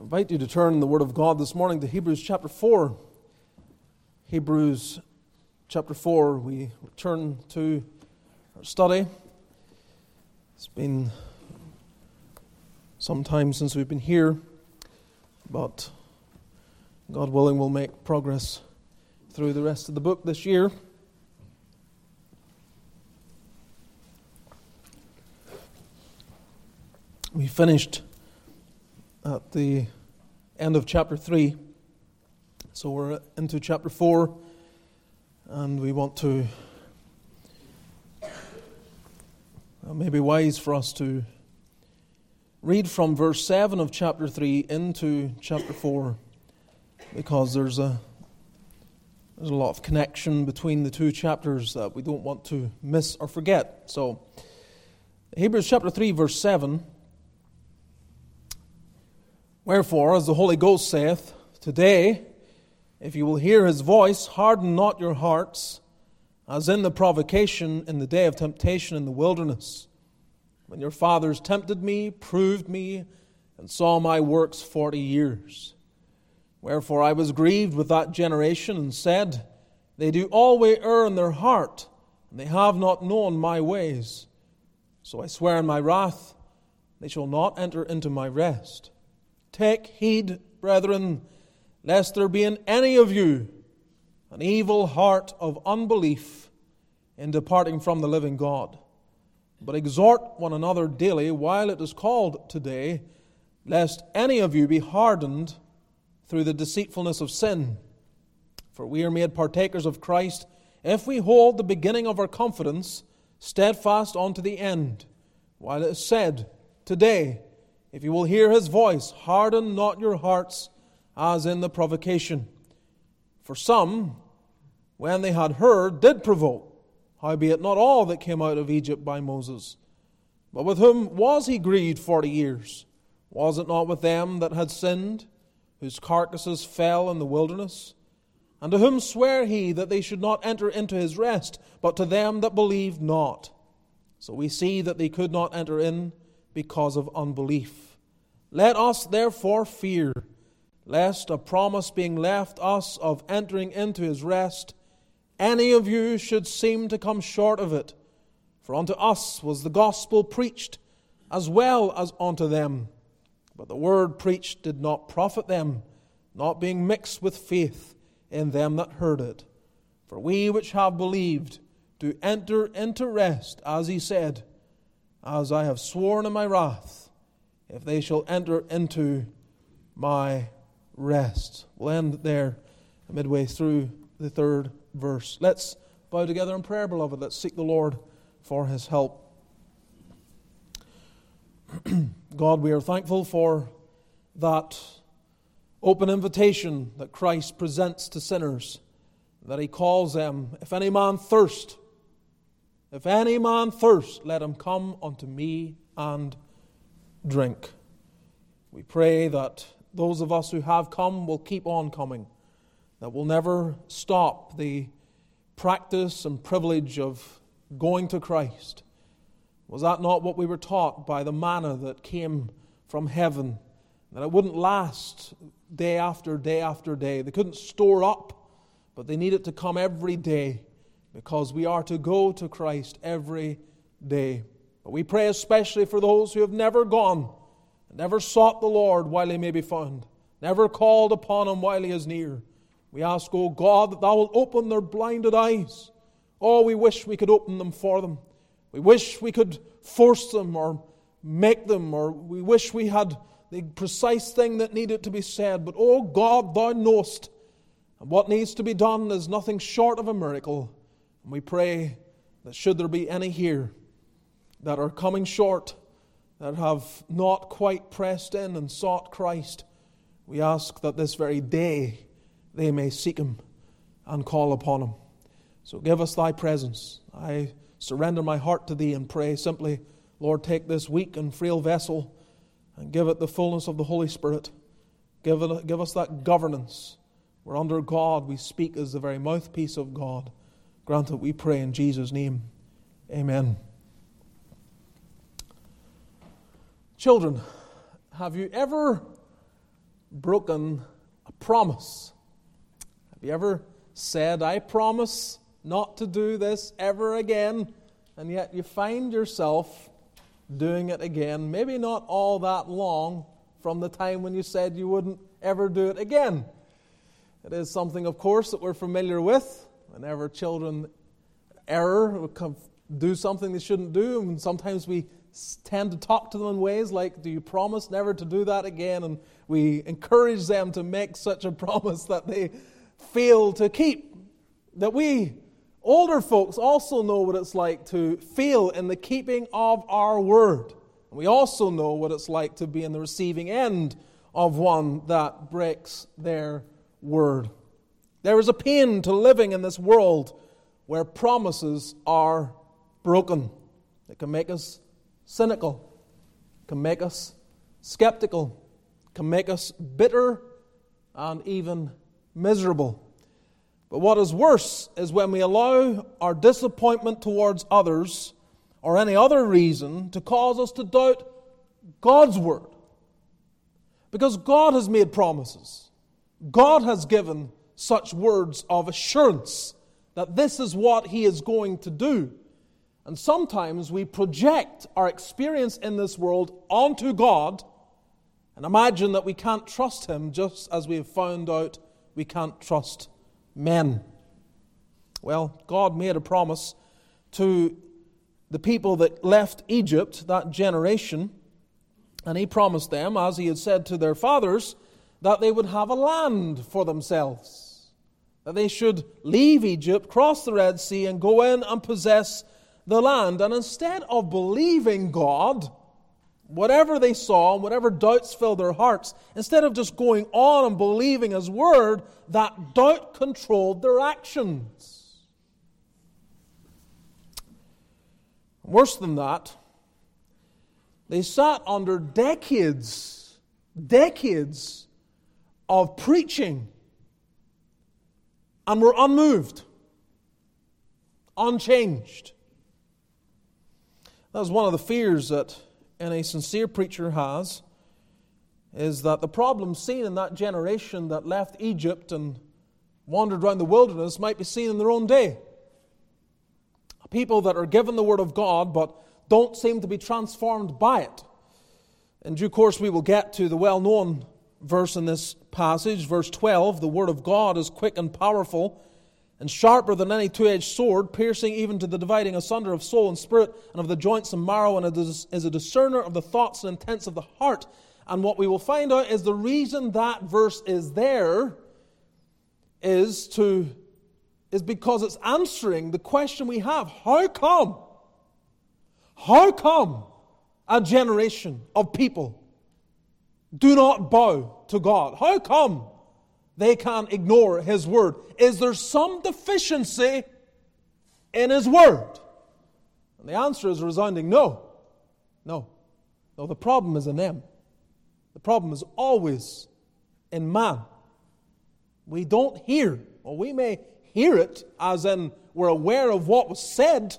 I invite you to turn in the Word of God this morning to Hebrews chapter 4. Hebrews chapter 4, we turn to our study. It's been some time since we've been here, but God willing, we'll make progress through the rest of the book this year. We finished at the end of chapter 3. So we're into chapter 4, and we want to. It may be wise for us to read from verse 7 of chapter 3 into chapter 4 because there's a, there's a lot of connection between the two chapters that we don't want to miss or forget. So, Hebrews chapter 3, verse 7. Wherefore, as the Holy Ghost saith, Today, if you will hear his voice, harden not your hearts, as in the provocation in the day of temptation in the wilderness, when your fathers tempted me, proved me, and saw my works forty years. Wherefore I was grieved with that generation, and said, They do always err in their heart, and they have not known my ways. So I swear in my wrath, they shall not enter into my rest. Take heed, brethren, lest there be in any of you an evil heart of unbelief in departing from the living God. But exhort one another daily while it is called today, lest any of you be hardened through the deceitfulness of sin. For we are made partakers of Christ if we hold the beginning of our confidence steadfast unto the end, while it is said, Today, if you will hear his voice, harden not your hearts as in the provocation. For some, when they had heard, did provoke, howbeit not all that came out of Egypt by Moses. But with whom was he grieved forty years? Was it not with them that had sinned, whose carcasses fell in the wilderness? And to whom sware he that they should not enter into his rest, but to them that believed not? So we see that they could not enter in because of unbelief. Let us therefore fear, lest a promise being left us of entering into his rest, any of you should seem to come short of it. For unto us was the gospel preached, as well as unto them. But the word preached did not profit them, not being mixed with faith in them that heard it. For we which have believed do enter into rest, as he said, as I have sworn in my wrath, if they shall enter into my rest. We'll end there midway through the third verse. Let's bow together in prayer, beloved. Let's seek the Lord for his help. God, we are thankful for that open invitation that Christ presents to sinners, that he calls them, If any man thirst, if any man thirst, let him come unto me and drink. We pray that those of us who have come will keep on coming, that we'll never stop the practice and privilege of going to Christ. Was that not what we were taught by the manna that came from heaven? That it wouldn't last day after day after day. They couldn't store up, but they needed to come every day because we are to go to Christ every day. But we pray especially for those who have never gone, never sought the Lord while he may be found, never called upon him while he is near. We ask, O God, that thou wilt open their blinded eyes. Oh, we wish we could open them for them. We wish we could force them or make them, or we wish we had the precise thing that needed to be said. But, oh God, thou knowest. And what needs to be done is nothing short of a miracle. And we pray that should there be any here that are coming short, that have not quite pressed in and sought Christ, we ask that this very day they may seek Him and call upon Him. So give us Thy presence. I surrender my heart to Thee and pray simply, Lord, take this weak and frail vessel and give it the fullness of the Holy Spirit. Give, it, give us that governance where under God we speak as the very mouthpiece of God. Grant it, we pray in Jesus' name. Amen. Children, have you ever broken a promise. Have you ever said, I promise not to do this ever again, and yet you find yourself doing it again, maybe not all that long from the time when you said you wouldn't ever do it again. It is something, of course, that we're familiar with. Whenever children error, do something they shouldn't do, and sometimes we tend to talk to them in ways like, Do you promise never to do that again? And we encourage them to make such a promise that they fail to keep. That we, older folks, also know what it's like to fail in the keeping of our word. And We also know what it's like to be in the receiving end of one that breaks their word. There is a pain to living in this world where promises are broken. It can make us cynical, can make us skeptical, can make us bitter and even miserable. But what is worse is when we allow our disappointment towards others or any other reason to cause us to doubt God's word. Because God has made promises. God has given such words of assurance that this is what He is going to do. And sometimes we project our experience in this world onto God and imagine that we can't trust Him just as we have found out we can't trust men. Well, God made a promise to the people that left Egypt, that generation, and he promised them, as he had said to their fathers, that they would have a land for themselves, that they should leave Egypt, cross the Red Sea, and go in and possess the land. And instead of believing God, whatever they saw and whatever doubts filled their hearts, instead of just going on and believing His word, that doubt controlled their actions. Worse than that, they sat under decades, decades of preaching and were unmoved, unchanged. That was one of the fears that any sincere preacher has, is that the problem seen in that generation that left Egypt and wandered around the wilderness might be seen in their own day people that are given the Word of God but don't seem to be transformed by it. In due course, we will get to the well known verse in this passage, verse 12 The Word of God is quick and powerful and sharper than any two edged sword, piercing even to the dividing asunder of soul and spirit and of the joints and marrow, and is, a discerner of the thoughts and intents of the heart. And what we will find out is the reason that verse is there is to is because it's answering the question we have how come? How come a generation of people do not bow to God? How come they can't ignore His Word? Is there some deficiency in His Word? And the answer is resounding no. No. No, the problem is in them. The problem is always in man. We don't hear, or we may hear it, as in we're aware of what was said,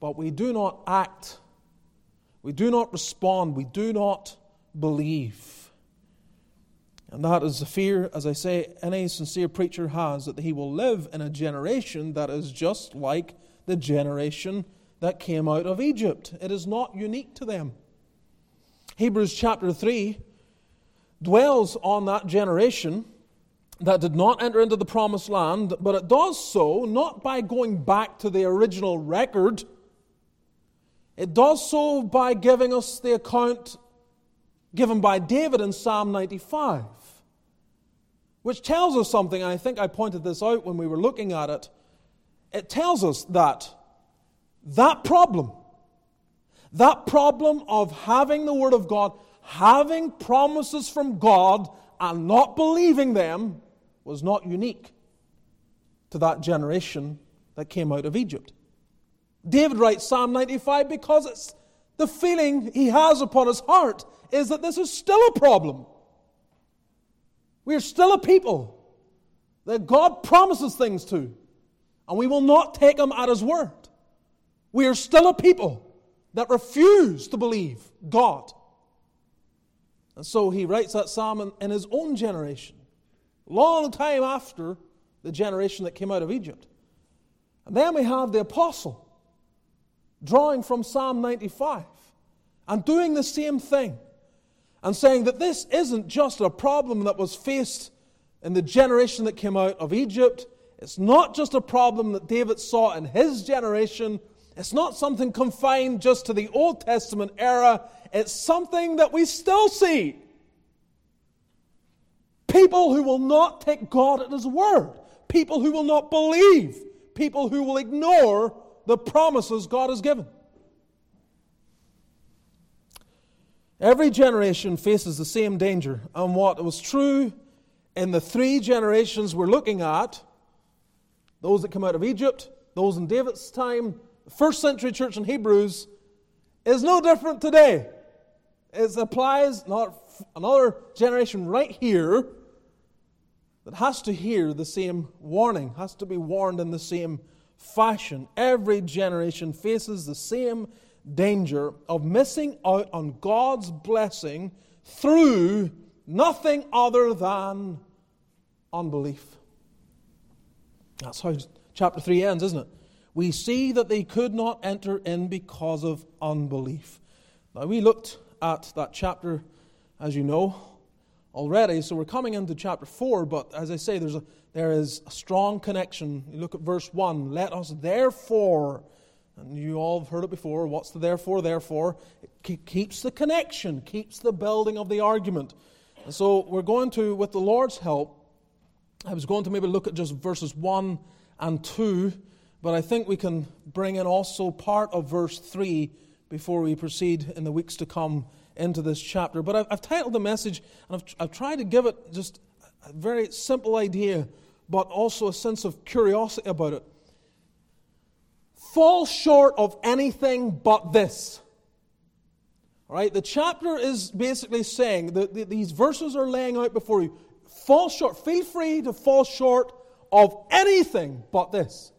but we do not act. We do not respond. We do not believe. And that is the fear, as I say, any sincere preacher has that he will live in a generation that is just like the generation that came out of Egypt. It is not unique to them. Hebrews chapter 3 dwells on that generation that did not enter into the promised land, but it does so not by going back to the original record. It does so by giving us the account given by David in Psalm 95, which tells us something. I think I pointed this out when we were looking at it. It tells us that that problem, that problem of having the Word of God, having promises from God, and not believing them, was not unique to that generation that came out of Egypt. David writes Psalm 95 because it's the feeling he has upon his heart is that this is still a problem. We are still a people that God promises things to, and we will not take him at his word. We are still a people that refuse to believe God. And so he writes that psalm in, in his own generation, long time after the generation that came out of Egypt. And then we have the apostle drawing from Psalm 95 and doing the same thing and saying that this isn't just a problem that was faced in the generation that came out of Egypt. It's not just a problem that David saw in his generation. It's not something confined just to the Old Testament era. It's something that we still see. People who will not take God at His word. People who will not believe. People who will ignore the promises God has given. Every generation faces the same danger. And what was true in the three generations we're looking at those that come out of Egypt, those in David's time, the first century church in Hebrews is no different today. It applies not another generation right here that has to hear the same warning, has to be warned in the same fashion. Every generation faces the same danger of missing out on God's blessing through nothing other than unbelief. That's how chapter 3 ends, isn't it? We see that they could not enter in because of unbelief. Now, we looked at that chapter, as you know, already, so we're coming into chapter 4, but as I say, there's a, there is a strong connection. You look at verse 1 Let us therefore and you all have heard it before. What's the therefore? Therefore, it keeps the connection, keeps the building of the argument. And so we're going to, with the Lord's help, I was going to maybe look at just verses 1 and 2, but I think we can bring in also part of verse 3 before we proceed in the weeks to come into this chapter. But I've, I've titled the message, and I've, I've tried to give it just a very simple idea, but also a sense of curiosity about it fall short of anything but this. All right, the chapter is basically saying that these verses are laying out before you. Fall short, feel free to fall short of anything but this.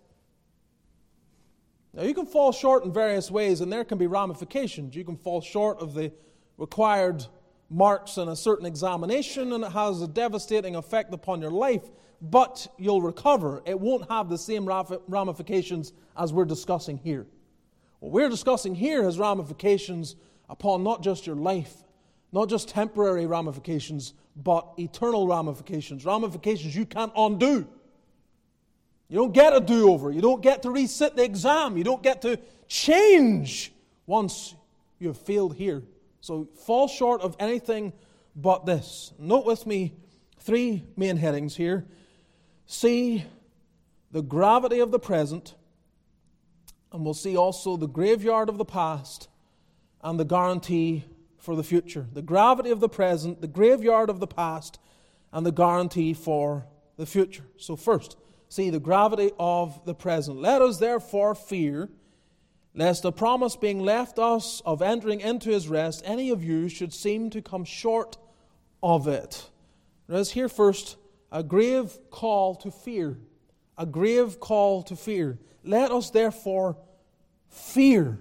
Now, you can fall short in various ways, and there can be ramifications. You can fall short of the required marks in a certain examination, and it has a devastating effect upon your life but you'll recover. It won't have the same ramifications as we're discussing here. What we're discussing here has ramifications upon not just your life, not just temporary ramifications, but eternal ramifications, ramifications you can't undo. You don't get a do over. You don't get to resit the exam. You don't get to change once you have failed here. So fall short of anything but this. Note with me three main headings here see the gravity of the present, and we'll see also the graveyard of the past and the guarantee for the future. The gravity of the present, the graveyard of the past, and the guarantee for the future. So, first, see the gravity of the present. Let us therefore fear, lest the promise being left us of entering into his rest, any of you should seem to come short of it. Let us hear first a grave call to fear. A grave call to fear. Let us therefore fear.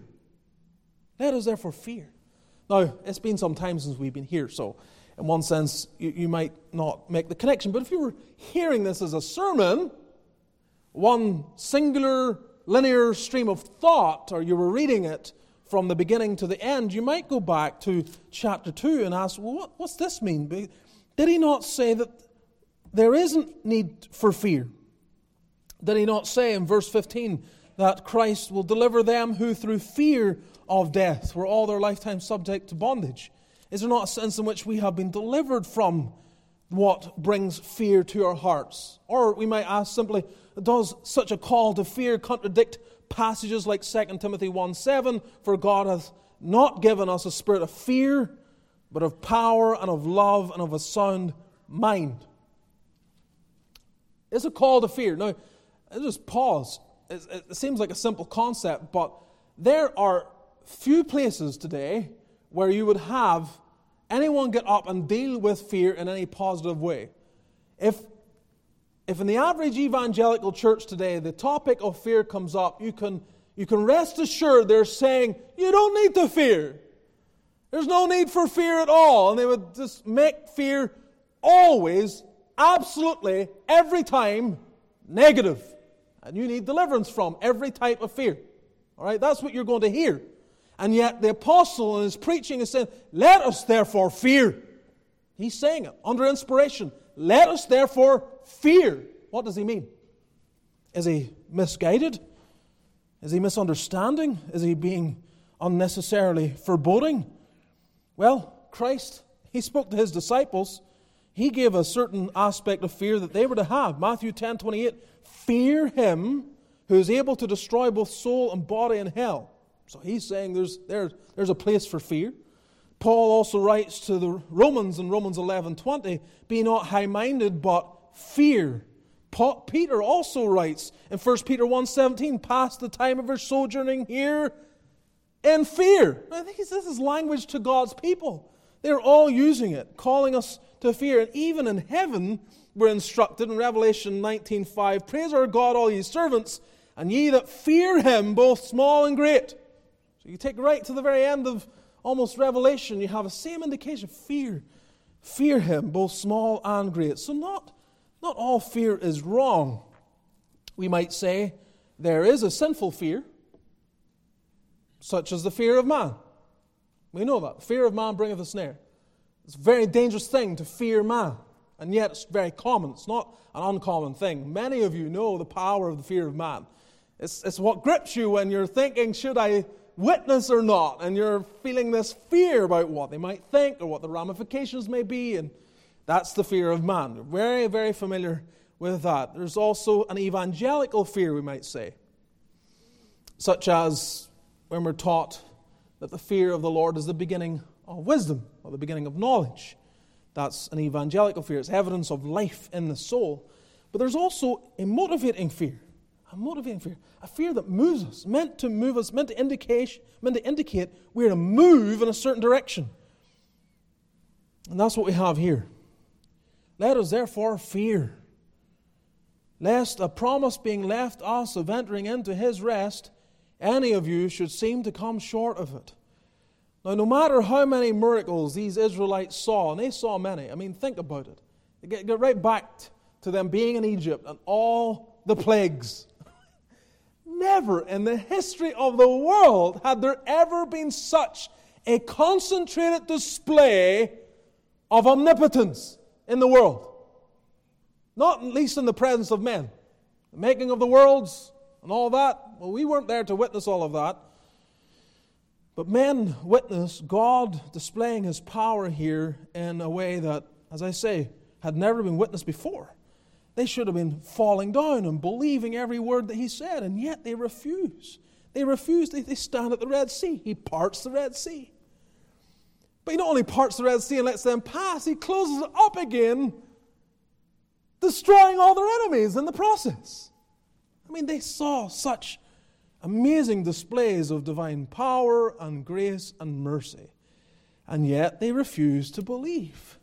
Let us therefore fear. Now, it's been some time since we've been here, so in one sense, you, you might not make the connection. But if you were hearing this as a sermon, one singular linear stream of thought, or you were reading it from the beginning to the end, you might go back to chapter 2 and ask, well, what, what's this mean? Did he not say that there isn't need for fear. Did he not say in verse 15 that Christ will deliver them who through fear of death were all their lifetime subject to bondage? Is there not a sense in which we have been delivered from what brings fear to our hearts? Or we might ask simply, does such a call to fear contradict passages like 2 Timothy 1 7? For God hath not given us a spirit of fear, but of power and of love and of a sound mind. It's a call to fear. Now, just pause. It seems like a simple concept, but there are few places today where you would have anyone get up and deal with fear in any positive way. If, if in the average evangelical church today the topic of fear comes up, you can, you can rest assured they're saying, you don't need to fear. There's no need for fear at all. And they would just make fear always, absolutely, every time. And you need deliverance from every type of fear. All right, that's what you're going to hear. And yet the apostle in his preaching is saying, Let us therefore fear. He's saying it under inspiration. Let us therefore fear. What does he mean? Is he misguided? Is he misunderstanding? Is he being unnecessarily foreboding? Well, Christ, he spoke to his disciples. He gave a certain aspect of fear that they were to have. Matthew 10 28, fear him who is able to destroy both soul and body in hell. So he's saying there's, there, there's a place for fear. Paul also writes to the Romans in Romans 11 20, be not high minded, but fear. Paul, Peter also writes in 1 Peter 1 17, pass the time of your sojourning here in fear. I think this is language to God's people. They're all using it, calling us to fear. And even in heaven, we're instructed in Revelation 19:5, praise our God, all ye servants, and ye that fear him, both small and great. So you take right to the very end of almost Revelation, you have the same indication fear. Fear him, both small and great. So not, not all fear is wrong. We might say there is a sinful fear, such as the fear of man. We know that. Fear of man bringeth a snare. It's a very dangerous thing to fear man. And yet it's very common. It's not an uncommon thing. Many of you know the power of the fear of man. It's, it's what grips you when you're thinking, should I witness or not? And you're feeling this fear about what they might think or what the ramifications may be. And that's the fear of man. We're very, very familiar with that. There's also an evangelical fear, we might say, such as when we're taught that the fear of the Lord is the beginning of wisdom or the beginning of knowledge. That's an evangelical fear. It's evidence of life in the soul. But there's also a motivating fear. A motivating fear. A fear that moves us, meant to move us, meant to indicate, meant to indicate we're to move in a certain direction. And that's what we have here. Let us therefore fear, lest a promise being left us of entering into his rest, any of you should seem to come short of it. Now, no matter how many miracles these Israelites saw, and they saw many, I mean, think about it. Get, get right back to them being in Egypt and all the plagues. Never in the history of the world had there ever been such a concentrated display of omnipotence in the world. Not least in the presence of men. The making of the worlds and all that. Well, we weren't there to witness all of that. But men witness God displaying his power here in a way that, as I say, had never been witnessed before. They should have been falling down and believing every word that he said, and yet they refuse. They refuse. They, they stand at the Red Sea. He parts the Red Sea. But he not only parts the Red Sea and lets them pass, he closes it up again, destroying all their enemies in the process. I mean, they saw such amazing displays of divine power and grace and mercy. And yet they refuse to believe.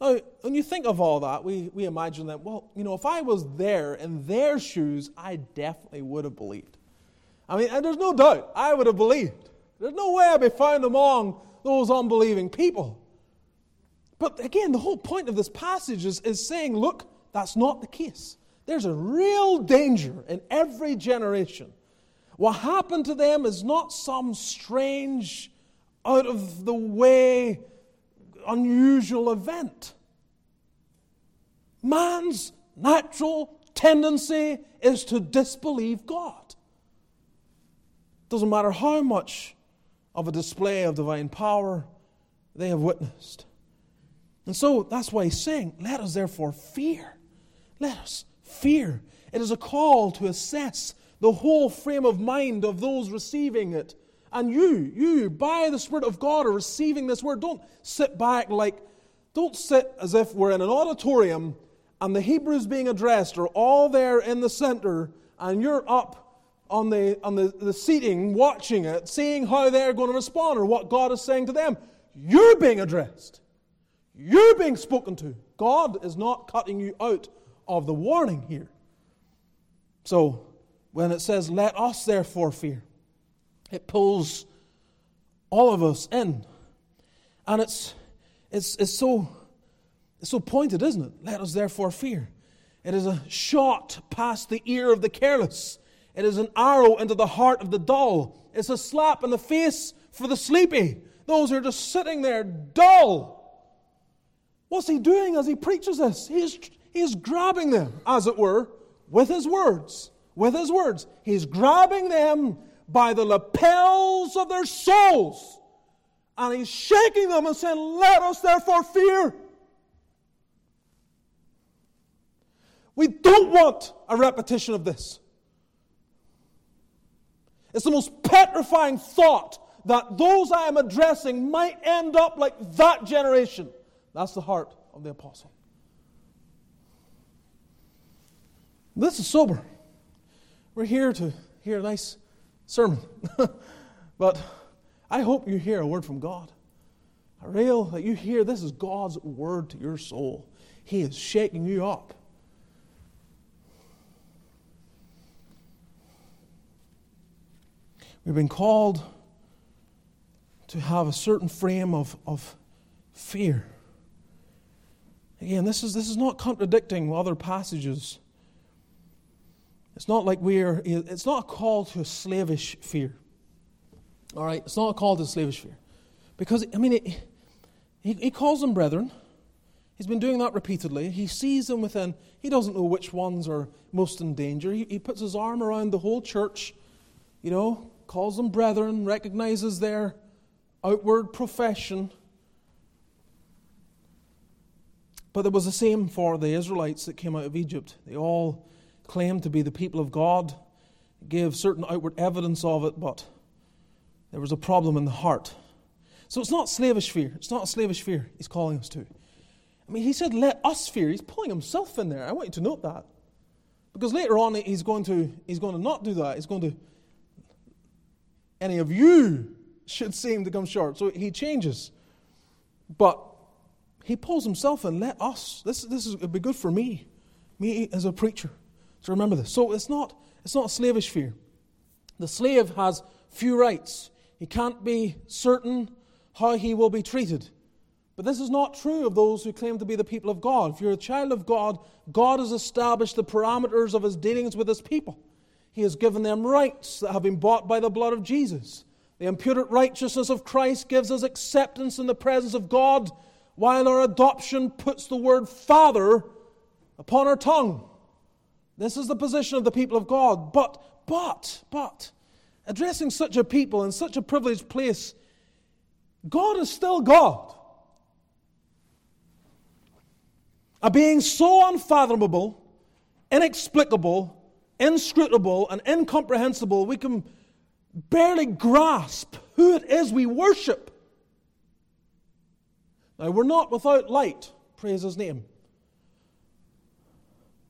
Now, when you think of all that, we, we imagine that, well, you know, if I was there in their shoes, I definitely would have believed. I mean, there's no doubt I would have believed. There's no way I'd be found among those unbelieving people. But again, the whole point of this passage is, is saying, look, that's not the case. There's a real danger in every generation what happened to them is not some strange, out of the way, unusual event. Man's natural tendency is to disbelieve God. Doesn't matter how much of a display of divine power they have witnessed. And so that's why he's saying, Let us therefore fear. Let us fear. It is a call to assess the whole frame of mind of those receiving it. And you, you, by the Spirit of God, are receiving this word. Don't sit back like, don't sit as if we're in an auditorium and the Hebrews being addressed are all there in the center and you're up on the, on the, the seating watching it, seeing how they're going to respond or what God is saying to them. You're being addressed. You're being spoken to. God is not cutting you out of the warning here. So when it says, Let us therefore fear, it pulls all of us in. And it's, it's, it's, so, it's so pointed, isn't it? Let us therefore fear. It is a shot past the ear of the careless. It is an arrow into the heart of the dull. It's a slap in the face for the sleepy. Those who are just sitting there dull. What's he doing as he preaches this? He's, he's grabbing them, as it were, with his words. With his words. He's grabbing them by the lapels of their souls. And he's shaking them and saying, Let us therefore fear. We don't want a repetition of this. It's the most petrifying thought that those I am addressing might end up like that generation. That's the heart of the apostle. This is sober. We're here to hear a nice sermon. but I hope you hear a word from God. A real, that you hear this is God's word to your soul. He is shaking you up. We've been called to have a certain frame of, of fear. Again, this is, this is not contradicting other passages. It's not like we're, it's not a call to a slavish fear. All right? It's not a call to slavish fear. Because, I mean, it, he, he calls them brethren. He's been doing that repeatedly. He sees them within, he doesn't know which ones are most in danger. He, he puts his arm around the whole church, you know, calls them brethren, recognizes their outward profession. But it was the same for the Israelites that came out of Egypt. They all claimed to be the people of God, gave certain outward evidence of it, but there was a problem in the heart. So it's not slavish fear. It's not a slavish fear he's calling us to. I mean, he said, let us fear. He's pulling himself in there. I want you to note that. Because later on, he's going to, he's going to not do that. He's going to any of you should seem to come short. So he changes. But he pulls himself and let us. This, this is, would be good for me, me as a preacher, remember this. So it's not, it's not a slavish fear. The slave has few rights. He can't be certain how he will be treated. But this is not true of those who claim to be the people of God. If you're a child of God, God has established the parameters of his dealings with his people. He has given them rights that have been bought by the blood of Jesus. The imputed righteousness of Christ gives us acceptance in the presence of God, while our adoption puts the word Father upon our tongue. This is the position of the people of God. But, but, but, addressing such a people in such a privileged place, God is still God. A being so unfathomable, inexplicable, inscrutable and incomprehensible, we can barely grasp who it is we worship. Now, we're not without light, praise his name.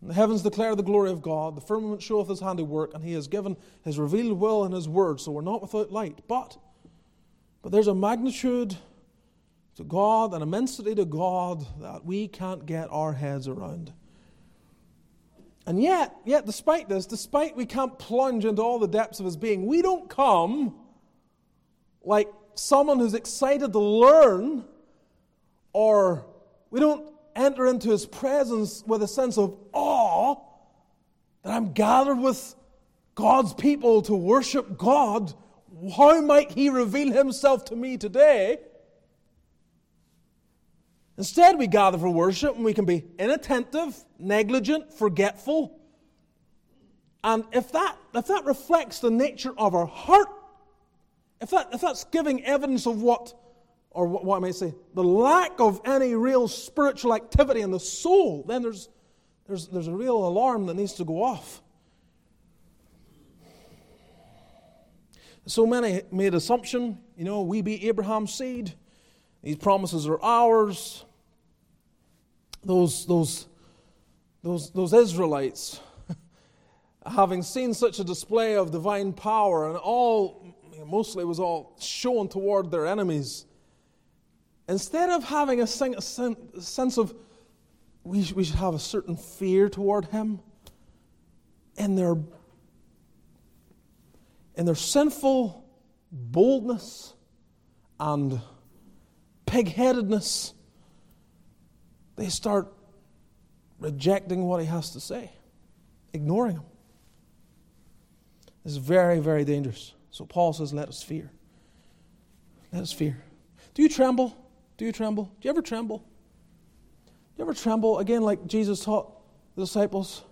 The heavens declare the glory of God, the firmament showeth his handiwork, and he has given his revealed will in his word, so we're not without light. But, but there's a magnitude to God, an immensity to God that we can't get our heads around. And yet, yet, despite this, despite we can't plunge into all the depths of his being, we don't come like someone who's excited to learn, or we don't enter into his presence with a sense of awe that I'm gathered with God's people to worship God. How might he reveal himself to me today? Instead, we gather for worship and we can be inattentive, negligent, forgetful. And if that, if that reflects the nature of our heart, if, that, if that's giving evidence of what, or what, what I might say, the lack of any real spiritual activity in the soul, then there's, there's, there's a real alarm that needs to go off. So many made assumption, you know, we be Abraham's seed. These promises are ours those, those, those, those Israelites, having seen such a display of divine power, and all, mostly it was all shown toward their enemies, instead of having a, sense of we, we should have a certain fear toward him, and their, in their sinful boldness and pigheadedness, they start rejecting what he has to say, ignoring him. This is very, very dangerous. So Paul says, Let us fear. Let us fear. Do you tremble? Do you tremble? Do you ever tremble? You ever tremble? Again, like Jesus taught the disciples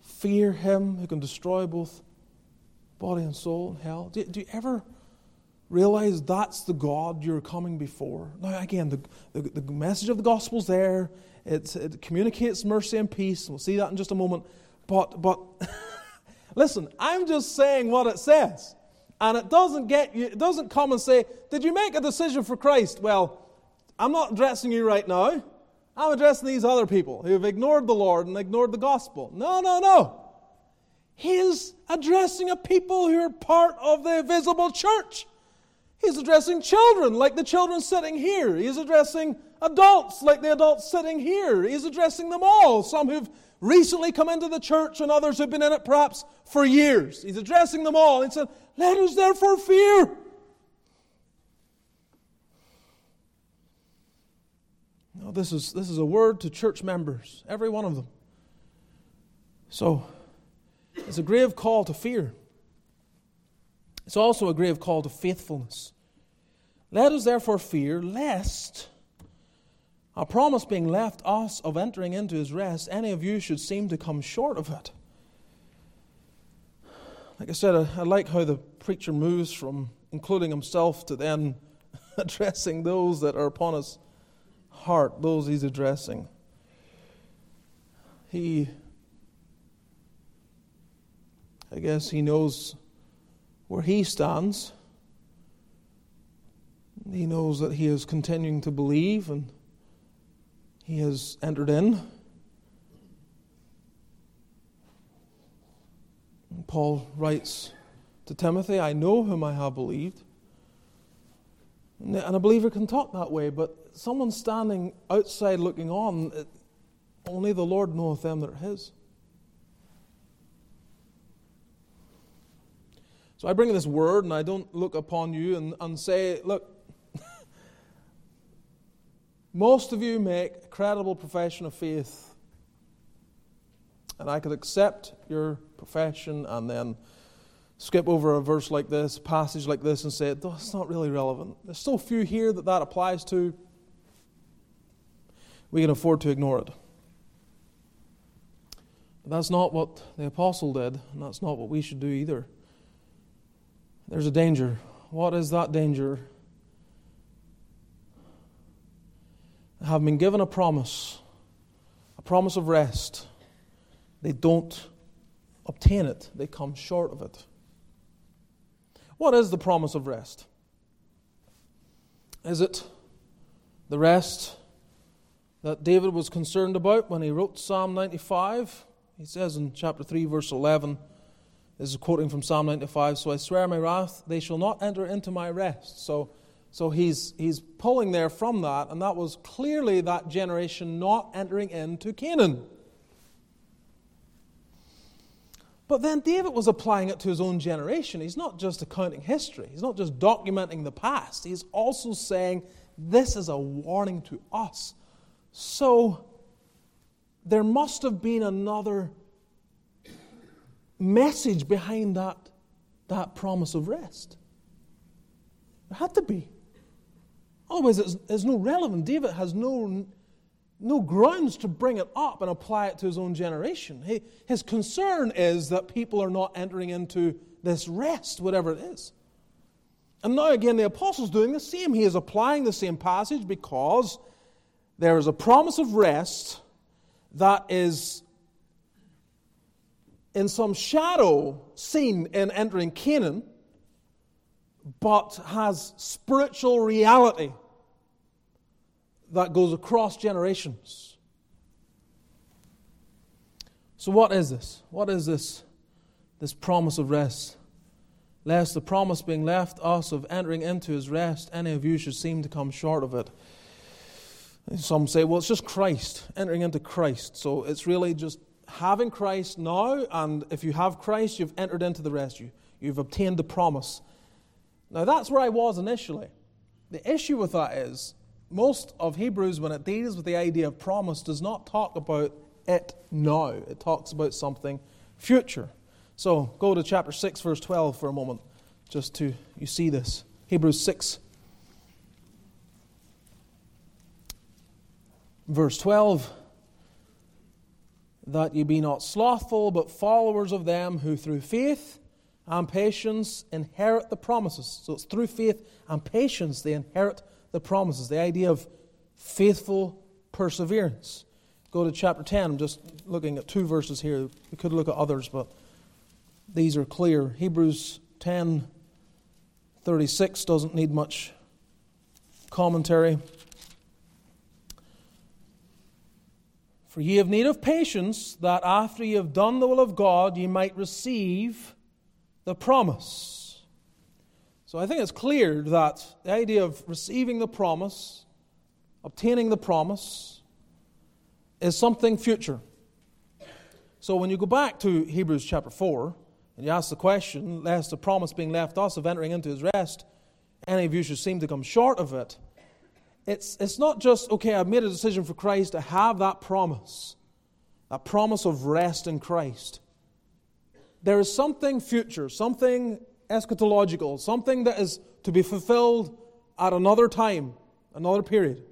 fear him who can destroy both body and soul in hell. Do, do you ever realize that's the God you're coming before? Now, again, the, the, the message of the gospel's there. It, it communicates mercy and peace. We'll see that in just a moment. But, but listen, I'm just saying what it says. And it doesn't get you, it doesn't come and say, Did you make a decision for Christ? Well, I'm not addressing you right now. I'm addressing these other people who have ignored the Lord and ignored the gospel. No, no, no. He is addressing a people who are part of the visible church. He's addressing children like the children sitting here. He's addressing adults like the adults sitting here. He's addressing them all, some who've recently come into the church and others who've been in it perhaps for years. He's addressing them all and said, Let us therefore fear. No, this is, this is a word to church members, every one of them. So, it's a grave call to fear. It's also a grave call to faithfulness. Let us therefore fear, lest a promise being left us of entering into his rest, any of you should seem to come short of it. Like I said, I, I like how the preacher moves from including himself to then addressing those that are upon his heart, those he's addressing. He, I guess, he knows where he stands. He knows that he is continuing to believe and he has entered in. Paul writes to Timothy, I know whom I have believed. And a believer can talk that way, but someone standing outside looking on, only the Lord knoweth them that are his. So I bring this word and I don't look upon you and, and say, look, most of you make a credible profession of faith. And I could accept your profession and then skip over a verse like this, passage like this, and say, that's not really relevant. There's so few here that that applies to. We can afford to ignore it. But that's not what the apostle did, and that's not what we should do either. There's a danger. What is that danger? Have been given a promise, a promise of rest. They don't obtain it, they come short of it. What is the promise of rest? Is it the rest that David was concerned about when he wrote Psalm 95? He says in chapter 3, verse 11, this is quoting from Psalm 95 So I swear my wrath, they shall not enter into my rest. So, so he's, he's pulling there from that, and that was clearly that generation not entering into Canaan. But then David was applying it to his own generation. He's not just accounting history, he's not just documenting the past. He's also saying, This is a warning to us. So there must have been another message behind that, that promise of rest. There had to be. Otherwise, it's, it's no relevant. David has no no grounds to bring it up and apply it to his own generation. He, his concern is that people are not entering into this rest, whatever it is. And now again, the apostle's doing the same. He is applying the same passage because there is a promise of rest that is in some shadow seen in entering Canaan, but has spiritual reality that goes across generations. So, what is this? What is this, this promise of rest? Lest the promise being left us of entering into his rest, any of you should seem to come short of it. Some say, well, it's just Christ, entering into Christ. So it's really just having Christ now, and if you have Christ, you've entered into the. You, you've obtained the promise. Now, that's where I was initially. the issue with that is most of Hebrews, when it deals with the idea of promise, does not talk about it now. It talks about something future. So go to chapter 6, verse 12 for a moment, just to you see this. Hebrews 6, verse 12 that ye be not slothful, but followers of them who through faith and patience inherit the promises. So it's through faith and patience they inherit the promises. The idea of faithful perseverance. Go to chapter 10. I'm just looking at two verses here. We could look at others, but these are clear. Hebrews 10 36 doesn't need much commentary. For ye have need of patience, that after ye have done the will of God, ye might receive the promise. So I think it's clear that the idea of receiving the promise, obtaining the promise, is something future. So when you go back to Hebrews chapter 4, and you ask the question, lest the promise being left us of entering into his rest, any of you should seem to come short of it, it's, it's not just, okay, I've made a decision for Christ to have that promise, that promise of rest in Christ. There is something future, something eschatological, something that is to be fulfilled at another time, another period.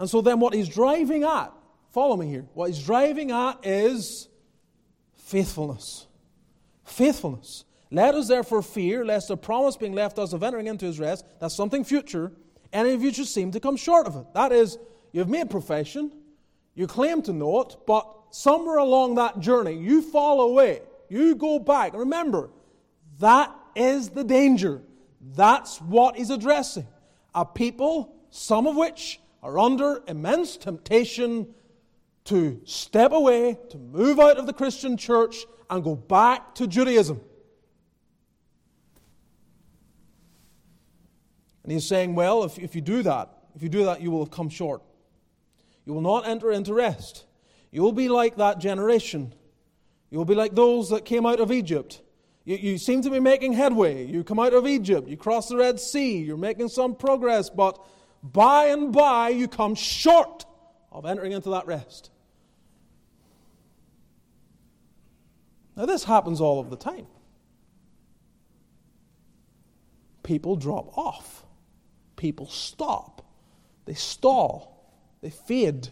And so then what he's driving at, follow me here, what he's driving at is faithfulness. Faithfulness. Let us therefore fear, lest the promise being left us of entering into his rest, that's something future, any of you just seem to come short of it. That is, you've made profession, you claim to know it, but somewhere along that journey, you fall away. You go back. Remember, that is the danger. That's what he's addressing. A people, some of which are under immense temptation to step away, to move out of the Christian church, and go back to Judaism. And he's saying, well, if, if you do that, if you do that, you will have come short. You will not enter into rest. You will be like that generation. You will be like those that came out of Egypt. You, you seem to be making headway. You come out of Egypt, you cross the Red Sea, you're making some progress, but by and by you come short of entering into that rest. Now, this happens all of the time. People drop off people stop, they stall, they fade.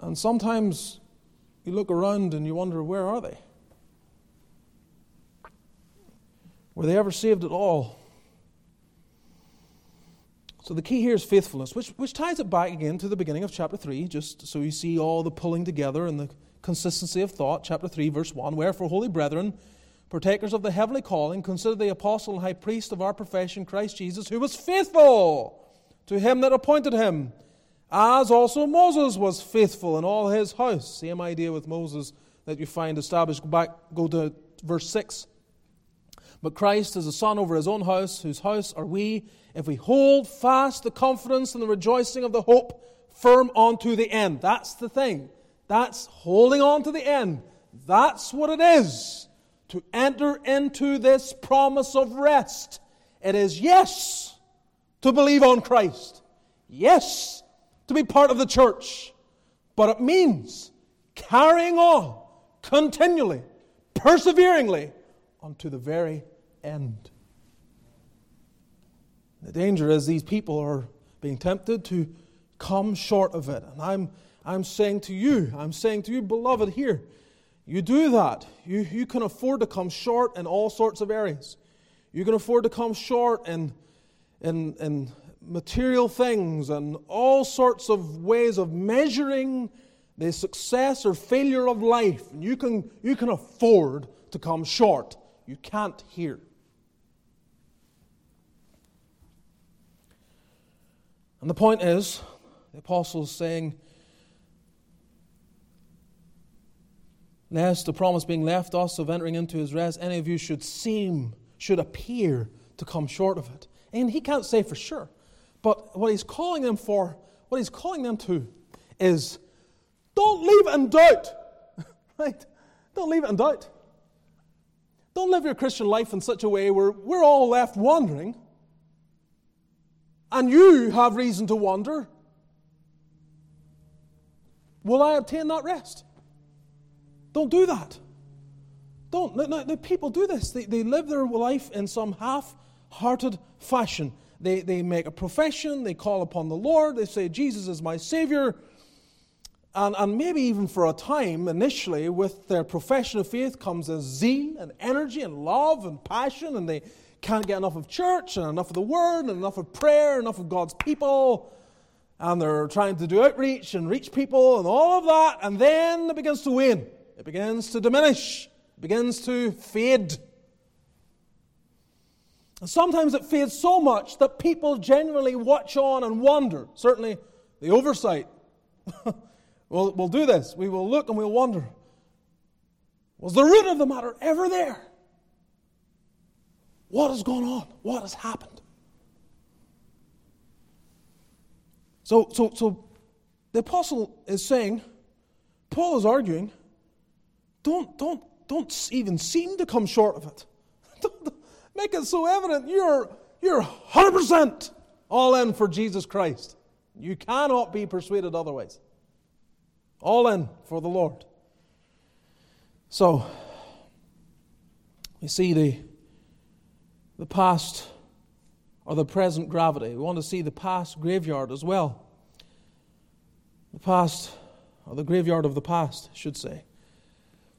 And sometimes you look around and you wonder, where are they? Were they ever saved at all? So the key here is faithfulness, which, which ties it back again to the beginning of chapter 3, just so you see all the pulling together and the consistency of thought. Chapter 3, verse 1 Wherefore, holy brethren, partakers of the heavenly calling, consider the apostle and high priest of our profession, Christ Jesus, who was faithful to him that appointed him, as also Moses was faithful in all his house. Same idea with Moses that you find established. Go back, go to verse 6. But Christ is a son over his own house, whose house are we, if we hold fast the confidence and the rejoicing of the hope firm unto the end. That's the thing. That's holding on to the end. That's what it is to enter into this promise of rest. It is yes to believe on Christ, yes to be part of the church, but it means carrying on continually, perseveringly unto the very end. The danger is these people are being tempted to come short of it. And I'm, I'm saying to you, I'm saying to you, beloved, here, you do that. You, you can afford to come short in all sorts of areas. You can afford to come short in, in, in material things and all sorts of ways of measuring the success or failure of life. You can, you can afford to come short. You can't here. And the point is, the apostle is saying, lest the promise being left us of entering into his rest, any of you should seem, should appear to come short of it. And he can't say for sure. But what he's calling them for, what he's calling them to, is don't leave it in doubt. right? Don't leave it in doubt. Don't live your Christian life in such a way where we're all left wondering and you have reason to wonder, will I obtain that rest? Don't do that. Don't. No, no, people do this. They, they live their life in some half hearted fashion. They, they make a profession, they call upon the Lord, they say, Jesus is my Savior. And, and maybe even for a time, initially, with their profession of faith comes a zeal and energy and love and passion, and they can't get enough of church and enough of the Word and enough of prayer, enough of God's people. And they're trying to do outreach and reach people and all of that, and then it begins to wane. It begins to diminish. It begins to fade. And sometimes it fades so much that people generally watch on and wonder. Certainly, the oversight we'll, we'll do this. We will look and we'll wonder was the root of the matter ever there? What has gone on? What has happened? So, so, so the apostle is saying, Paul is arguing, don't, don't, don't even seem to come short of it. Make it so evident you're, you're 100% all in for Jesus Christ. You cannot be persuaded otherwise. All in for the Lord. So, we see the, the past or the present gravity. We want to see the past graveyard as well. The past, or the graveyard of the past, I should say.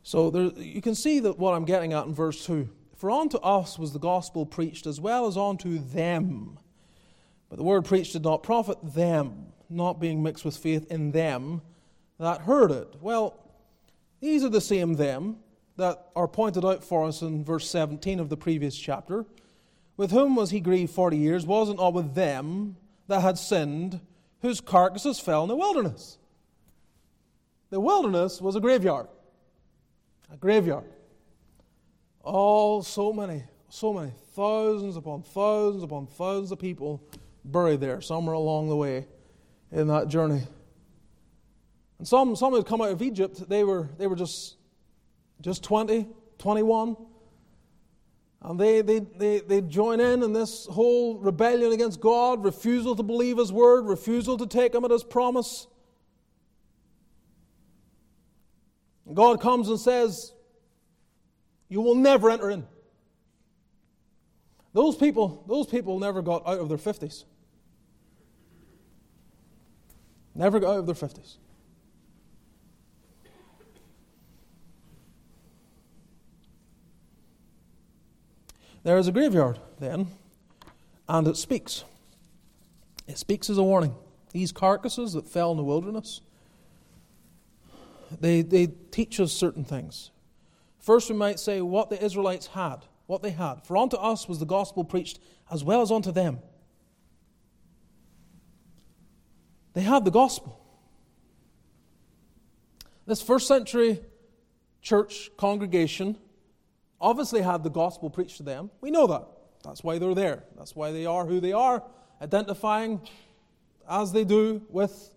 So there, you can see that what I'm getting at in verse 2. For unto us was the gospel preached as well as unto them. But the word preached did not profit them, not being mixed with faith in them that heard it. Well, these are the same them that are pointed out for us in verse 17 of the previous chapter. With whom was he grieved forty years? Was it not with them that had sinned, whose carcasses fell in the wilderness? The wilderness was a graveyard. A graveyard. All so many, so many, thousands upon thousands upon thousands of people buried there somewhere along the way in that journey. And some, some had come out of Egypt, they were, they were just, just 20, 21. And they, they, they, they join in in this whole rebellion against God, refusal to believe His word, refusal to take Him at His promise. And God comes and says, you will never enter in. Those people, those people never got out of their 50s. Never got out of their 50s. There is a graveyard then, and it speaks. It speaks as a warning. These carcasses that fell in the wilderness, they, they teach us certain things. First, we might say what the Israelites had, what they had. For unto us was the gospel preached as well as unto them. They had the gospel. This first century church congregation obviously had the gospel preached to them. We know that. That's why they're there. That's why they are who they are, identifying as they do with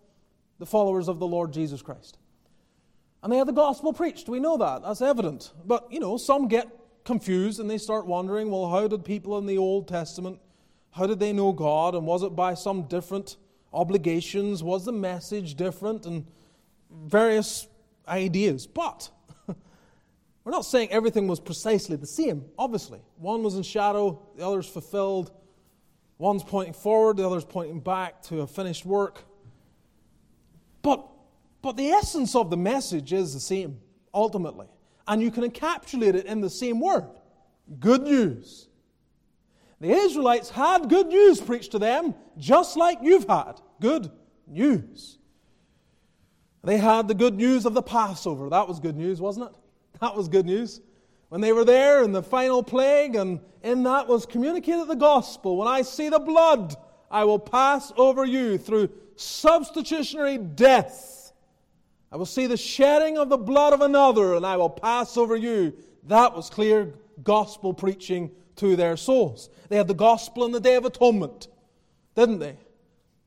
the followers of the Lord Jesus Christ. And they had the gospel preached. We know that. That's evident. But, you know, some get confused and they start wondering well, how did people in the Old Testament, how did they know God? And was it by some different obligations? Was the message different? And various ideas. But we're not saying everything was precisely the same, obviously. One was in shadow, the other's fulfilled. One's pointing forward, the other's pointing back to a finished work. But but the essence of the message is the same, ultimately. And you can encapsulate it in the same word good news. The Israelites had good news preached to them, just like you've had good news. They had the good news of the Passover. That was good news, wasn't it? That was good news. When they were there in the final plague, and in that was communicated the gospel. When I see the blood, I will pass over you through substitutionary death I will see the shedding of the blood of another, and I will pass over you. That was clear gospel preaching to their souls. They had the gospel in the Day of Atonement, didn't they?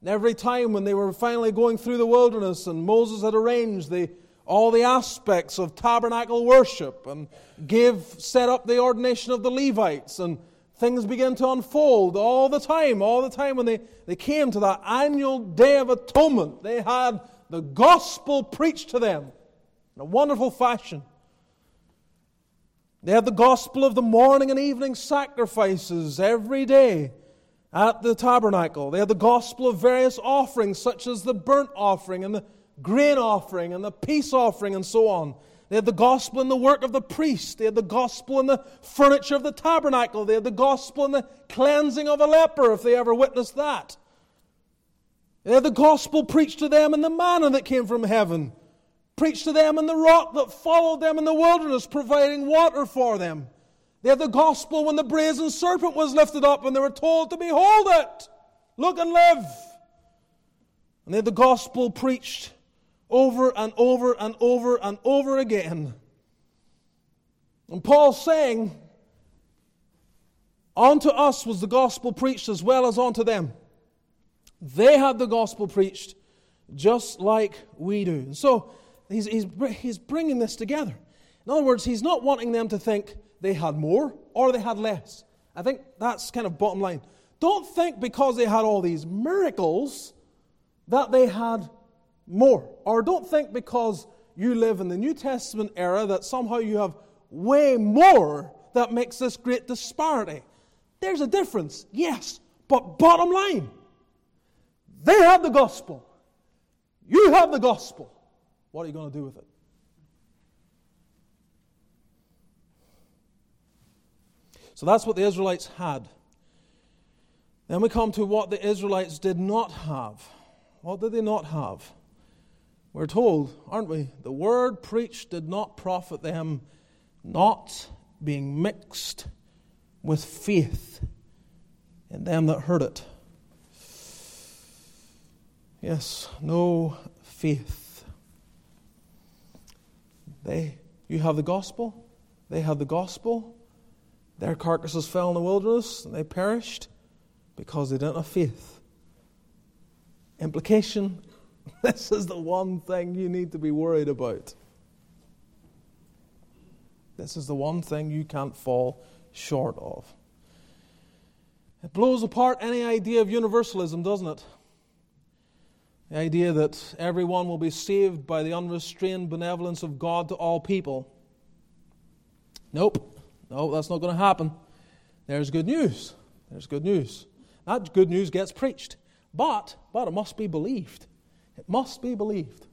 And every time when they were finally going through the wilderness and Moses had arranged the, all the aspects of tabernacle worship and gave, set up the ordination of the Levites and things began to unfold all the time, all the time when they, they came to that annual Day of Atonement. They had the gospel preached to them in a wonderful fashion. They had the gospel of the morning and evening sacrifices every day at the tabernacle. They had the gospel of various offerings, such as the burnt offering and the grain offering and the peace offering and so on. They had the gospel in the work of the priest. They had the gospel in the furniture of the tabernacle. They had the gospel in the cleansing of a leper, if they ever witnessed that. They had the gospel preached to them in the manna that came from heaven, preached to them in the rock that followed them in the wilderness, providing water for them. They had the gospel when the brazen serpent was lifted up and they were told to behold it, look and live. And they had the gospel preached over and over and over and over again. And Paul's saying, Unto us was the gospel preached as well as unto them. They had the gospel preached just like we do. And so he's, he's, he's bringing this together. In other words, he's not wanting them to think they had more or they had less. I think that's kind of bottom line. Don't think because they had all these miracles that they had more. Or don't think because you live in the New Testament era that somehow you have way more that makes this great disparity. There's a difference, yes, but bottom line, they have the gospel. You have the gospel. What are you going to do with it? So that's what the Israelites had. Then we come to what the Israelites did not have. What did they not have? We're told, aren't we? The word preached did not profit them, not being mixed with faith in them that heard it. Yes, no faith. They, you have the gospel, they have the gospel. Their carcasses fell in the wilderness and they perished because they didn't have faith. Implication This is the one thing you need to be worried about. This is the one thing you can't fall short of. It blows apart any idea of universalism, doesn't it? The idea that everyone will be saved by the unrestrained benevolence of God to all people. Nope. No, that's not going to happen. There's good news. There's good news. That good news gets preached. But, but it must be believed. It must be believed.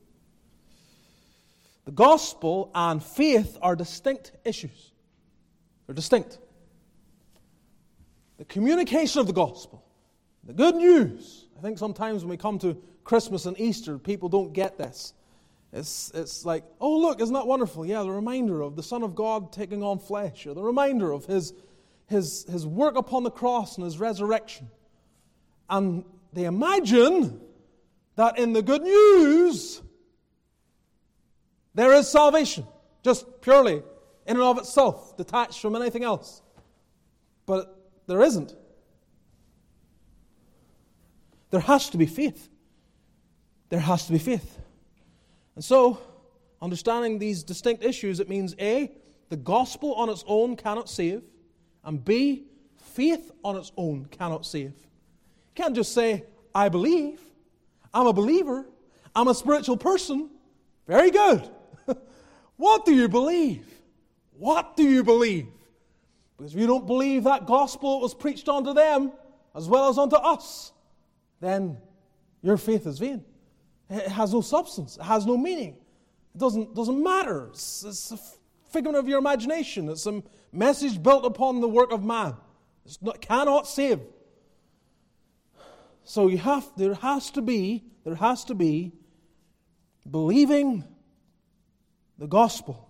The gospel and faith are distinct issues. They're distinct. The communication of the gospel, the good news. I think sometimes when we come to Christmas and Easter, people don't get this. It's, it's like, oh, look, isn't that wonderful? Yeah, the reminder of the Son of God taking on flesh, or the reminder of his, his, his work upon the cross and his resurrection. And they imagine that in the good news, there is salvation, just purely in and of itself, detached from anything else. But there isn't. There has to be faith. There has to be faith. And so, understanding these distinct issues, it means A, the gospel on its own cannot save, and B, faith on its own cannot save. You can't just say, I believe. I'm a believer. I'm a spiritual person. Very good. what do you believe? What do you believe? Because if you don't believe that gospel was preached unto them as well as unto us, then your faith is vain. It has no substance, it has no meaning. It doesn't, doesn't matter. It's, it's a figment of your imagination. It's a message built upon the work of man. It cannot save. So you have, there has to be, there has to be believing the gospel.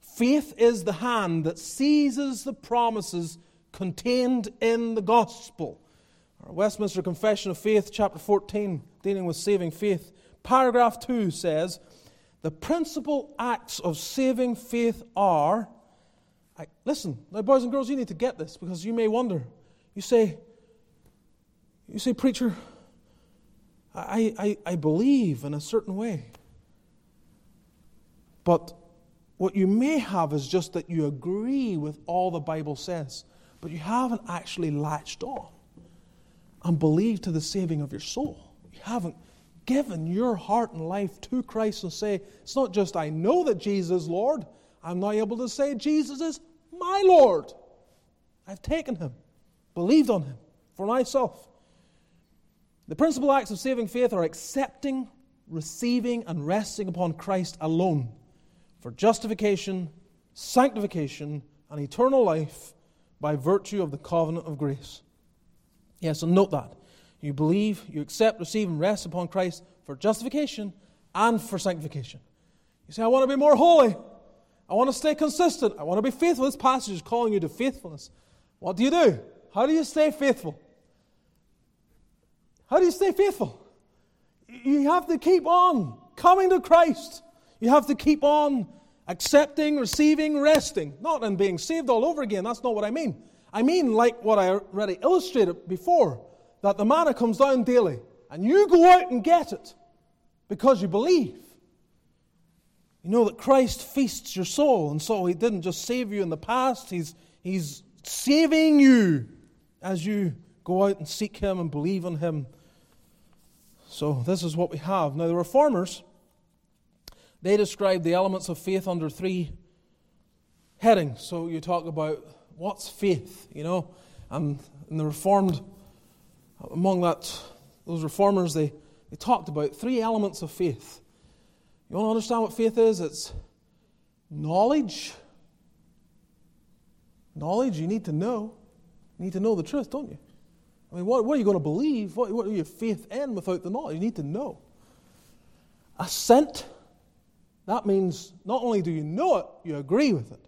Faith is the hand that seizes the promises contained in the gospel. Our Westminster Confession of Faith, chapter 14, dealing with saving faith, paragraph 2 says, The principal acts of saving faith are. I, listen, now, boys and girls, you need to get this because you may wonder. You say, you say, Preacher, I, I, I believe in a certain way. But what you may have is just that you agree with all the Bible says. but you haven't actually latched on and believed to the saving of your soul. You haven't given your heart and life to Christ and say, it's not just I know that Jesus is Lord, I'm now able to say, Jesus is my Lord. I've taken him, believed on him for myself. The principal acts of saving faith are accepting, receiving, and resting upon Christ alone for justification, sanctification, and eternal life by virtue of the covenant of grace. Yes, and note that. You believe, you accept, receive, and rest upon Christ for justification and for sanctification. You say, I want to be more holy. I want to stay consistent. I want to be faithful. This passage is calling you to faithfulness. What do you do? How do you stay faithful? How do you stay faithful? You have to keep on coming to Christ. You have to keep on accepting, receiving, resting. Not in being saved all over again. That's not what I mean. I mean, like what I already illustrated before, that the manna comes down daily, and you go out and get it because you believe. You know that Christ feasts your soul, and so He didn't just save you in the past, He's, he's saving you as you go out and seek Him and believe in Him. So, this is what we have. Now, the Reformers, they describe the elements of faith under three headings. So, you talk about what's faith, you know, and the Reformed, among that, those Reformers, they, they talked about three elements of faith. You want to understand what faith is? It's knowledge. Knowledge, you need to know. You need to know the truth, don't you? I mean, what, what are you going to believe? What, what are your faith in without the knowledge? You need to know. Assent, that means not only do you know it, you agree with it.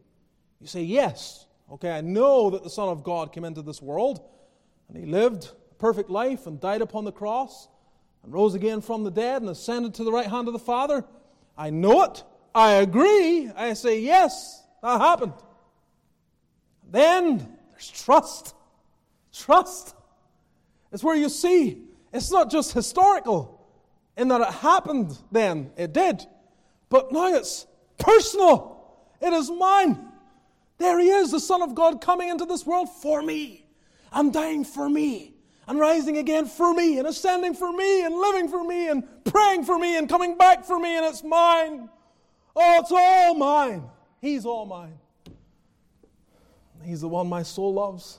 You say, Yes, okay, I know that the Son of God came into this world and he lived a perfect life and died upon the cross and rose again from the dead and ascended to the right hand of the Father. I know it. I agree. I say, yes, that happened. Then there's trust. Trust. It's where you see it's not just historical in that it happened then, it did, but now it's personal. It is mine. There he is, the Son of God coming into this world for me I'm dying for me and rising again for me and ascending for me and living for me and praying for me and coming back for me, and it's mine. Oh, it's all mine. He's all mine. He's the one my soul loves.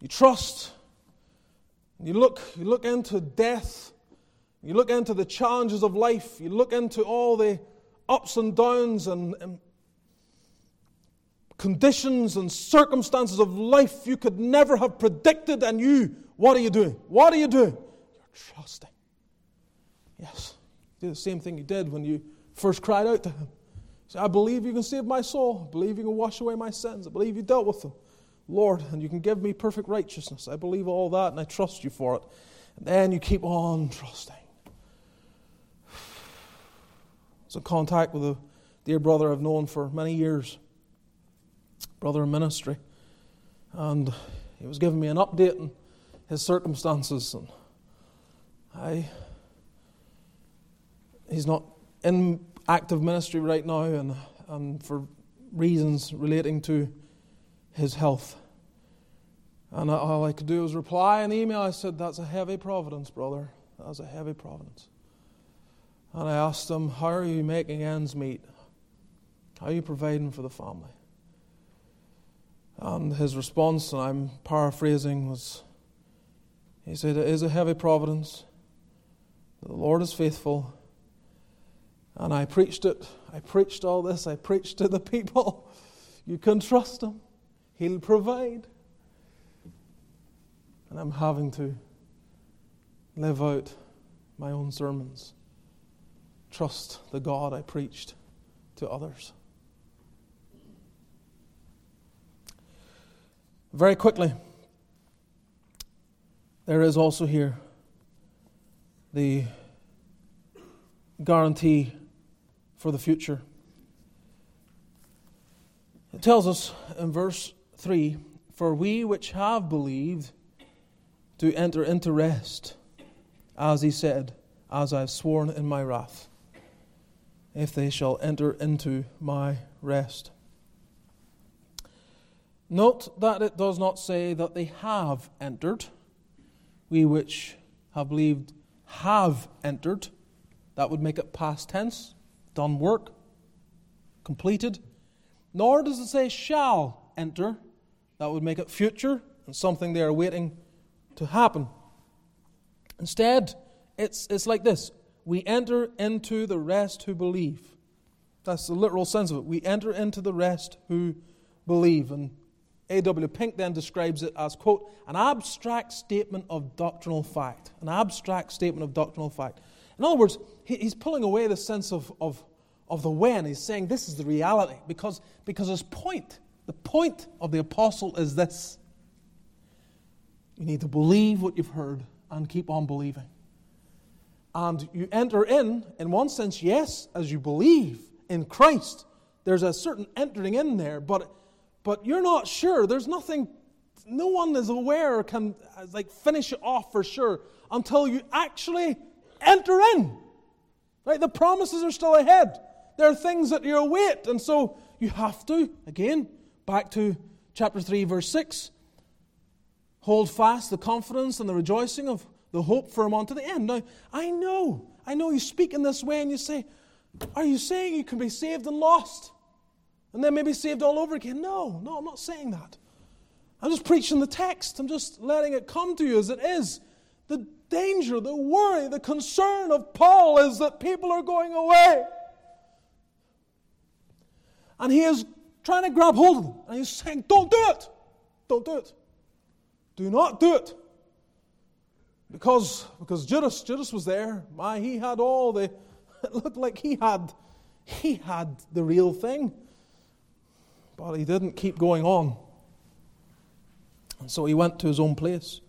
You trust. You look, you look into death. You look into the challenges of life. You look into all the ups and downs and, and conditions and circumstances of life you could never have predicted, and you, what are you doing? What are you doing? You're trusting. Yes, do the same thing you did when you first cried out to Him. Say, I believe you can save my soul. I believe you can wash away my sins. I believe you dealt with them. Lord, and you can give me perfect righteousness. I believe all that, and I trust you for it. And then you keep on trusting. Was in contact with a dear brother I've known for many years brother in ministry, and he was giving me an update on his circumstances. And I, he's not in active ministry right now, and, and for reasons relating to his health. And all I could do was reply an email. I said, That's a heavy providence, brother. That's a heavy providence. And I asked him, How are you making ends meet? How are you providing for the family? And his response, and I'm paraphrasing, was he said, It is a heavy providence. The Lord is faithful. And I preached it. I preached all this. I preached to the people. You can trust Him, He'll provide. And I'm having to live out my own sermons. Trust the God I preached to others. Very quickly, there is also here the guarantee for the future. It tells us in verse 3 For we which have believed do enter into rest, as he said, As I have sworn in my wrath, if they shall enter into my rest. Note that it does not say that they have entered. We which have believed have entered. That would make it past tense, done work, completed. Nor does it say shall enter. That would make it future and something they are waiting to happen. Instead, it's, it's like this We enter into the rest who believe. That's the literal sense of it. We enter into the rest who believe. And A.W. Pink then describes it as, quote, an abstract statement of doctrinal fact. An abstract statement of doctrinal fact. In other words, he's pulling away the sense of, of, of the when. He's saying this is the reality because, because his point, the point of the apostle is this you need to believe what you've heard and keep on believing. And you enter in, in one sense, yes, as you believe in Christ. There's a certain entering in there, but but you're not sure. There's nothing, no one is aware or can like finish it off for sure until you actually enter in. Right? The promises are still ahead. There are things that you await, and so you have to, again, back to chapter 3, verse 6, hold fast the confidence and the rejoicing of the hope firm unto the end. Now, I know, I know you speak in this way and you say, Are you saying you can be saved and lost? And then maybe saved all over again. No, no, I'm not saying that. I'm just preaching the text. I'm just letting it come to you as it is. The danger, the worry, the concern of Paul is that people are going away. And he is trying to grab hold of them. And he's saying, Don't do it. Don't do it. Do not do it. Because, because Judas, Judas was there. My, he had all the, it looked like he had, he had the real thing. But he didn't keep going on. And so he went to his own place.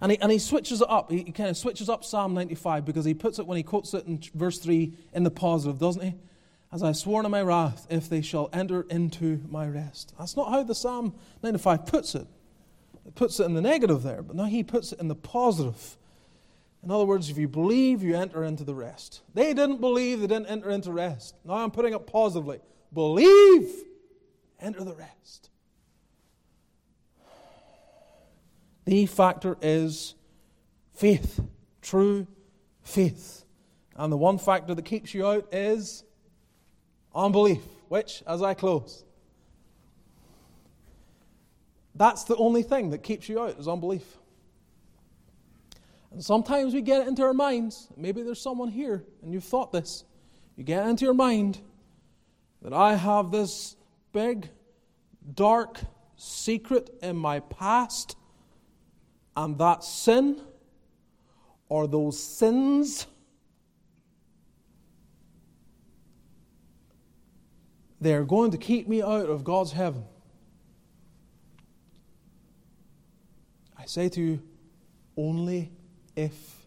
And he, and he switches it up. He, he kind of switches up Psalm 95 because he puts it, when he quotes it in verse 3, in the positive, doesn't he? As I've sworn in my wrath, if they shall enter into my rest. That's not how the Psalm 95 puts it. It puts it in the negative there, but now he puts it in the positive. In other words, if you believe, you enter into the rest. They didn't believe, they didn't enter into rest. Now I'm putting it positively. Believe, enter the rest. The factor is faith, true faith. And the one factor that keeps you out is unbelief, which, as I close, that's the only thing that keeps you out is unbelief. And sometimes we get into our minds. Maybe there's someone here and you've thought this. You get into your mind that I have this big, dark secret in my past, and that sin or those sins they're going to keep me out of God's heaven. I say to you, only if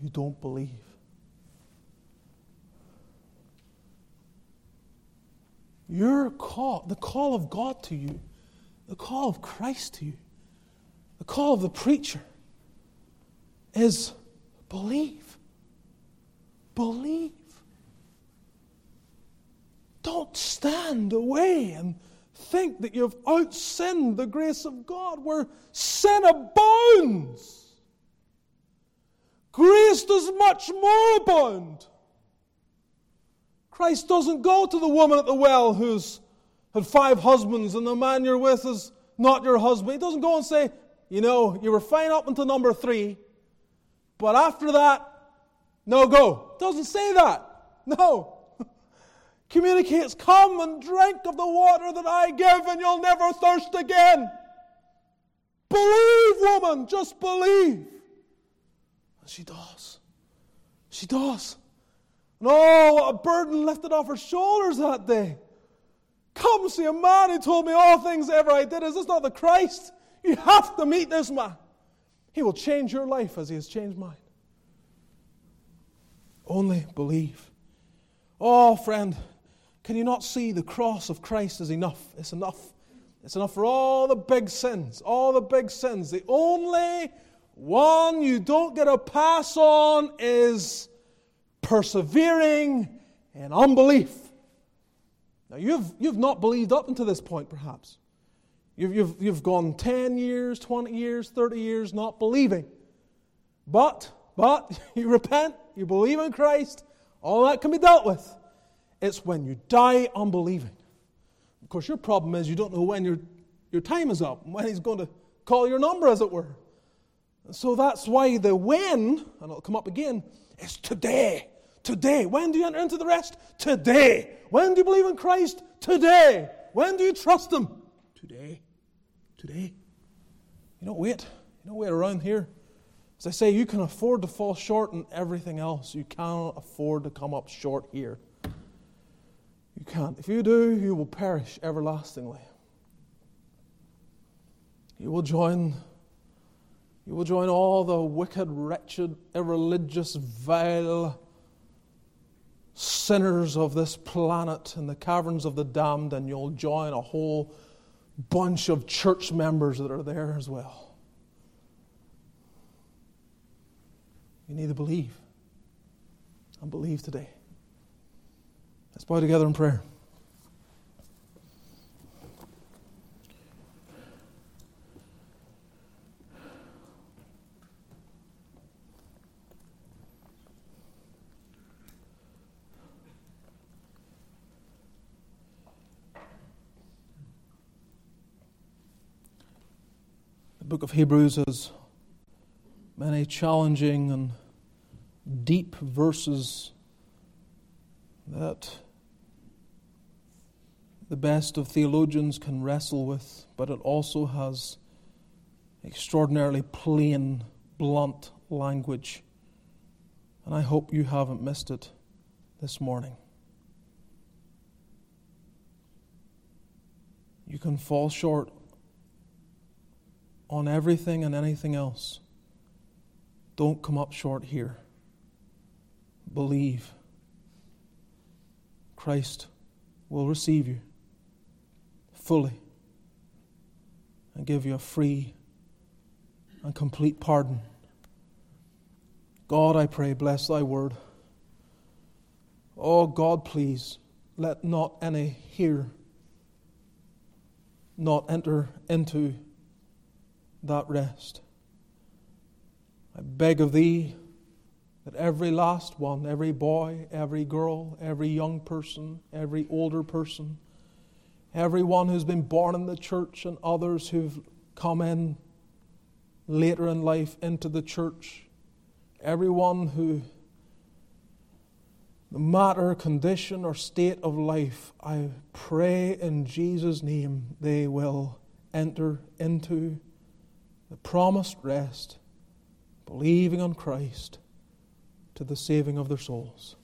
you don't believe. Your call, the call of God to you, the call of Christ to you, the call of the preacher is believe. Believe. Don't stand away and think that you've outsinned the grace of God where sin abounds. Grace does much more abound. Christ doesn't go to the woman at the well who's had five husbands and the man you're with is not your husband. He doesn't go and say, you know, you were fine up until number three, but after that, no go. Doesn't say that. No. Communicates, come and drink of the water that I give, and you'll never thirst again. Believe, woman, just believe. She does. She does. And oh, what a burden lifted off her shoulders that day. Come see a man who told me all things ever I did. Is this not the Christ? You have to meet this man. He will change your life as he has changed mine. Only believe. Oh, friend, can you not see the cross of Christ is enough? It's enough. It's enough for all the big sins, all the big sins. The only one you don't get a pass on is persevering in unbelief. Now, you've, you've not believed up until this point, perhaps. You've, you've, you've gone 10 years, 20 years, 30 years not believing. But, but, you repent, you believe in Christ, all that can be dealt with. It's when you die unbelieving. Of course, your problem is you don't know when your, your time is up, when He's going to call your number, as it were. So that's why the when, and it'll come up again, is today. Today. When do you enter into the rest? Today. When do you believe in Christ? Today. When do you trust Him? Today. Today. You don't wait. You don't wait around here. As I say, you can afford to fall short in everything else. You cannot afford to come up short here. You can't. If you do, you will perish everlastingly. You will join you will join all the wicked, wretched, irreligious, vile sinners of this planet in the caverns of the damned, and you'll join a whole bunch of church members that are there as well. You need to believe. And believe today. Let's bow together in prayer. Book of Hebrews has many challenging and deep verses that the best of theologians can wrestle with, but it also has extraordinarily plain, blunt language. And I hope you haven't missed it this morning. You can fall short on everything and anything else. Don't come up short here. Believe. Christ will receive you fully and give you a free and complete pardon. God, I pray, bless thy word. Oh, God, please, let not any here not enter into that rest. I beg of thee that every last one, every boy, every girl, every young person, every older person, everyone who's been born in the church and others who've come in later in life into the church, everyone who, no matter condition or state of life, I pray in Jesus' name they will enter into the promised rest, believing on Christ to the saving of their souls.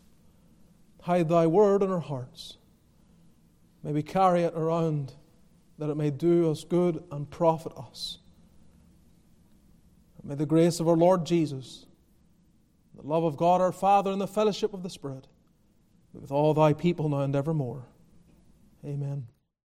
Hide thy word in our hearts. May we carry it around that it may do us good and profit us. May the grace of our Lord Jesus, the love of God our Father, and the fellowship of the Spirit be with all thy people now and evermore. Amen.